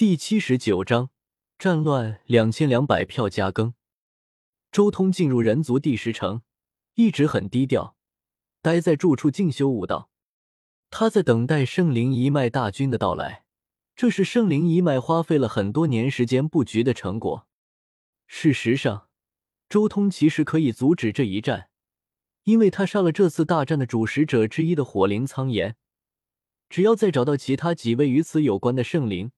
第七十九章战乱两千两百票加更。周通进入人族第十城，一直很低调，待在住处静修武道。他在等待圣灵一脉大军的到来，这是圣灵一脉花费了很多年时间布局的成果。事实上，周通其实可以阻止这一战，因为他杀了这次大战的主使者之一的火灵苍炎。只要再找到其他几位与此有关的圣灵。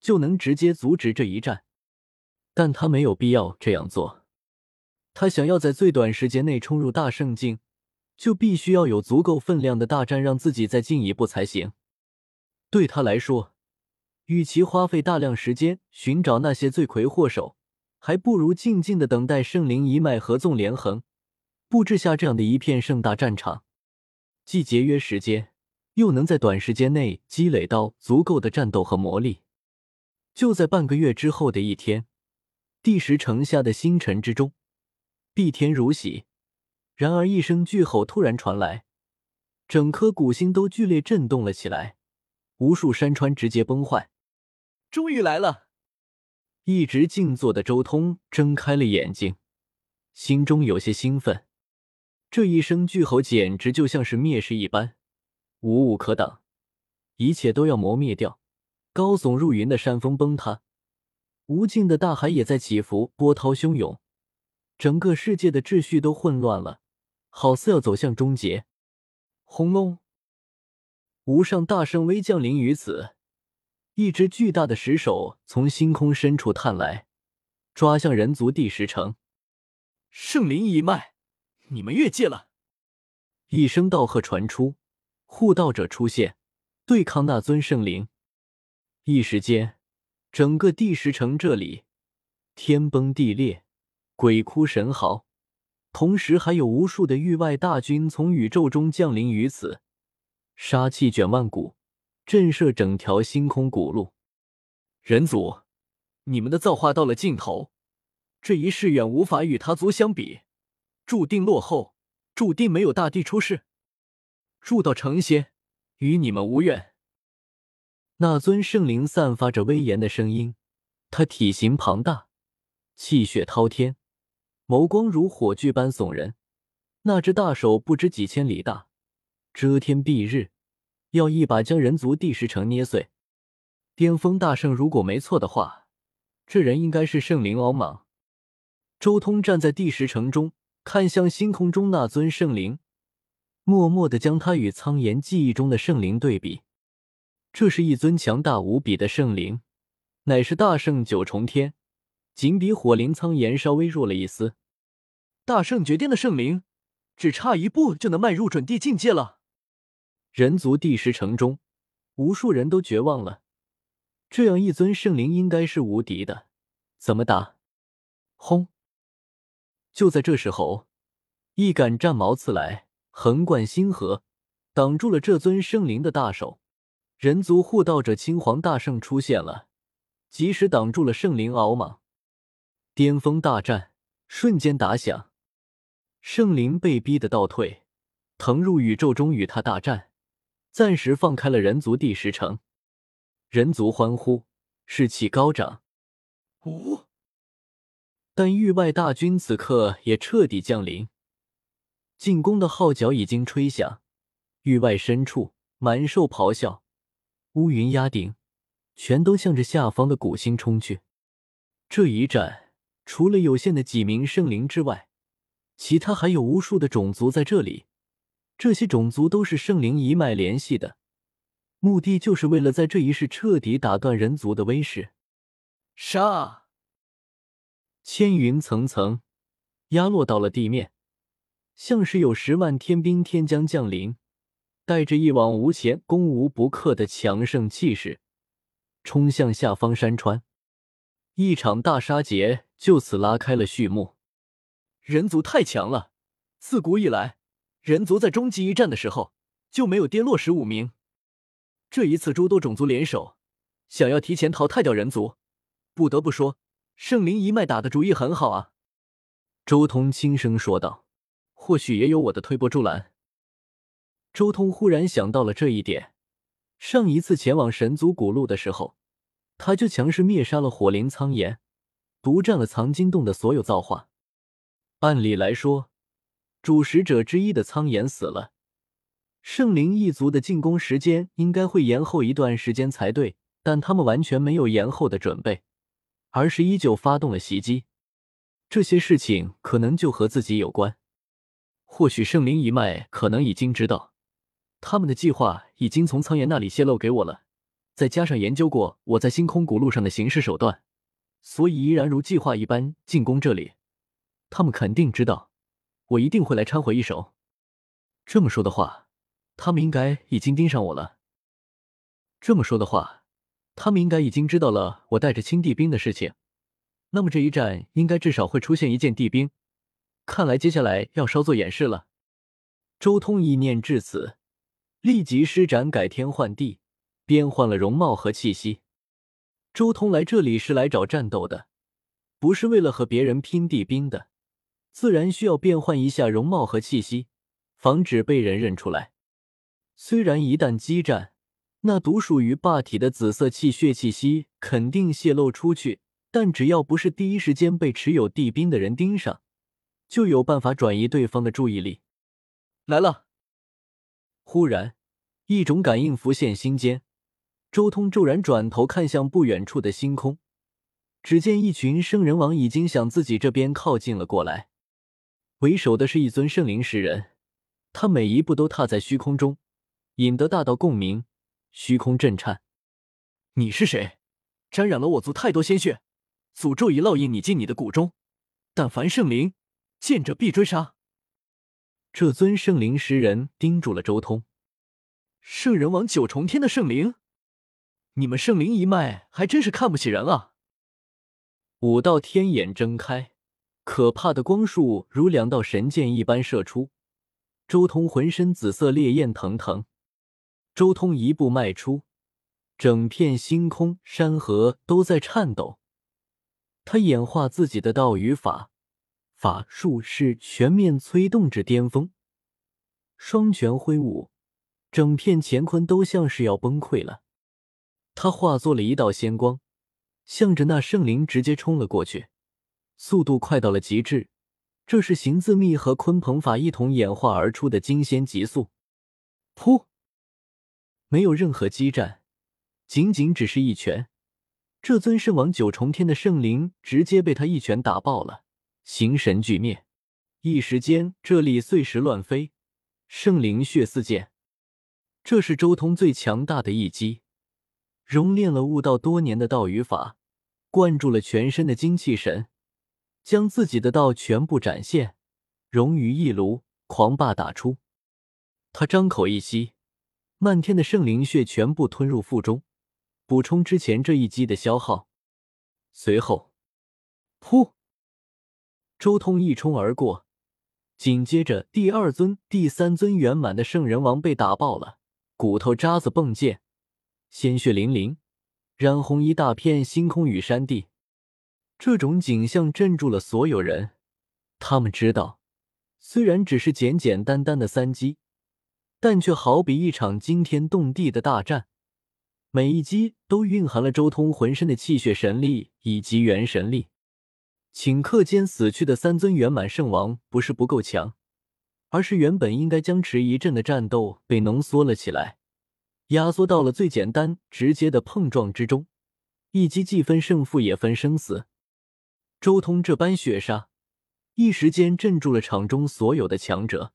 就能直接阻止这一战，但他没有必要这样做。他想要在最短时间内冲入大圣境，就必须要有足够分量的大战让自己再进一步才行。对他来说，与其花费大量时间寻找那些罪魁祸首，还不如静静的等待圣灵一脉合纵连横，布置下这样的一片盛大战场，既节约时间，又能在短时间内积累到足够的战斗和魔力。就在半个月之后的一天，第十城下的星辰之中，碧天如洗。然而，一声巨吼突然传来，整颗古星都剧烈震动了起来，无数山川直接崩坏。终于来了！一直静坐的周通睁开了眼睛，心中有些兴奋。这一声巨吼简直就像是灭世一般，无物可挡，一切都要磨灭掉。高耸入云的山峰崩塌，无尽的大海也在起伏，波涛汹涌，整个世界的秩序都混乱了，好似要走向终结。轰隆！无上大圣威降临于此，一只巨大的石手从星空深处探来，抓向人族第十城。圣灵一脉，你们越界了！一声道喝传出，护道者出现，对抗那尊圣灵。一时间，整个第十城这里天崩地裂，鬼哭神嚎，同时还有无数的域外大军从宇宙中降临于此，杀气卷万古，震慑整条星空古路。人族，你们的造化到了尽头，这一世远无法与他族相比，注定落后，注定没有大地出世。铸道成仙，与你们无缘。那尊圣灵散发着威严的声音，他体型庞大，气血滔天，眸光如火炬般耸人。那只大手不知几千里大，遮天蔽日，要一把将人族第十城捏碎。巅峰大圣，如果没错的话，这人应该是圣灵敖莽。周通站在第十城中，看向星空中那尊圣灵，默默的将他与苍岩记忆中的圣灵对比。这是一尊强大无比的圣灵，乃是大圣九重天，仅比火灵苍炎稍微弱了一丝。大圣绝巅的圣灵，只差一步就能迈入准地境界了。人族第十城中，无数人都绝望了。这样一尊圣灵应该是无敌的，怎么打？轰！就在这时候，一杆战矛刺来，横贯星河，挡住了这尊圣灵的大手。人族护道者青黄大圣出现了，及时挡住了圣灵敖莽。巅峰大战瞬间打响，圣灵被逼的倒退，腾入宇宙中与他大战，暂时放开了人族第十城。人族欢呼，士气高涨。呜！但域外大军此刻也彻底降临，进攻的号角已经吹响，域外深处满兽咆哮。乌云压顶，全都向着下方的古星冲去。这一战，除了有限的几名圣灵之外，其他还有无数的种族在这里。这些种族都是圣灵一脉联系的，目的就是为了在这一世彻底打断人族的威势。杀！千云层层压落到了地面，像是有十万天兵天将降临。带着一往无前、攻无不克的强盛气势，冲向下方山川，一场大杀劫就此拉开了序幕。人族太强了，自古以来，人族在终极一战的时候就没有跌落十五名。这一次诸多种族联手，想要提前淘汰掉人族，不得不说，圣灵一脉打的主意很好啊。周通轻声说道：“或许也有我的推波助澜。”周通忽然想到了这一点。上一次前往神族古路的时候，他就强势灭杀了火灵苍岩，独占了藏经洞的所有造化。按理来说，主使者之一的苍岩死了，圣灵一族的进攻时间应该会延后一段时间才对，但他们完全没有延后的准备，而是依旧发动了袭击。这些事情可能就和自己有关，或许圣灵一脉可能已经知道，他们的计划已经从苍岩那里泄露给我了。再加上研究过我在星空古路上的行事手段，所以依然如计划一般进攻这里。他们肯定知道，我一定会来掺和一手。这么说的话，他们应该已经盯上我了。这么说的话，他们应该已经知道了我带着青帝兵的事情。那么这一战应该至少会出现一件帝兵。看来接下来要稍作演示了。周通意念至此，立即施展改天换地。变换了容貌和气息。周通来这里是来找战斗的，不是为了和别人拼地兵的，自然需要变换一下容貌和气息，防止被人认出来。虽然一旦激战，那独属于霸体的紫色气血气息肯定泄露出去，但只要不是第一时间被持有地兵的人盯上，就有办法转移对方的注意力。来了！忽然，一种感应浮现心间。周通骤然转头看向不远处的星空，只见一群圣人王已经向自己这边靠近了过来。为首的是一尊圣灵石人，他每一步都踏在虚空中，引得大道共鸣，虚空震颤。你是谁？沾染了我族太多鲜血，诅咒已烙印你进你的骨中。但凡圣灵见者必追杀。这尊圣灵石人盯住了周通。圣人王九重天的圣灵。你们圣灵一脉还真是看不起人啊！五道天眼睁开，可怕的光束如两道神剑一般射出。周通浑身紫色烈焰腾腾。周通一步迈出，整片星空、山河都在颤抖。他演化自己的道与法，法术是全面催动至巅峰，双拳挥舞，整片乾坤都像是要崩溃了。他化作了一道仙光，向着那圣灵直接冲了过去，速度快到了极致。这是行字秘和鲲鹏法一同演化而出的惊仙极速。噗！没有任何激战，仅仅只是一拳，这尊圣王九重天的圣灵直接被他一拳打爆了，形神俱灭。一时间，这里碎石乱飞，圣灵血四溅。这是周通最强大的一击。熔炼了悟道多年的道与法，灌注了全身的精气神，将自己的道全部展现，融于一炉，狂霸打出。他张口一吸，漫天的圣灵血全部吞入腹中，补充之前这一击的消耗。随后，噗！周通一冲而过，紧接着第二尊、第三尊圆满的圣人王被打爆了，骨头渣子迸溅。鲜血淋淋，染红一大片星空与山地。这种景象镇住了所有人。他们知道，虽然只是简简单单的三击，但却好比一场惊天动地的大战。每一击都蕴含了周通浑身的气血神力以及元神力。顷刻间死去的三尊圆满圣王，不是不够强，而是原本应该僵持一阵的战斗被浓缩了起来。压缩到了最简单直接的碰撞之中，一击既分胜负也分生死。周通这般血杀，一时间镇住了场中所有的强者，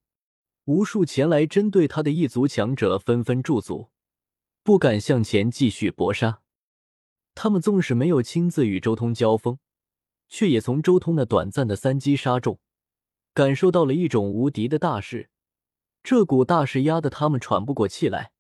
无数前来针对他的一族强者纷纷驻足，不敢向前继续搏杀。他们纵使没有亲自与周通交锋，却也从周通那短暂的三击杀中，感受到了一种无敌的大势。这股大势压得他们喘不过气来。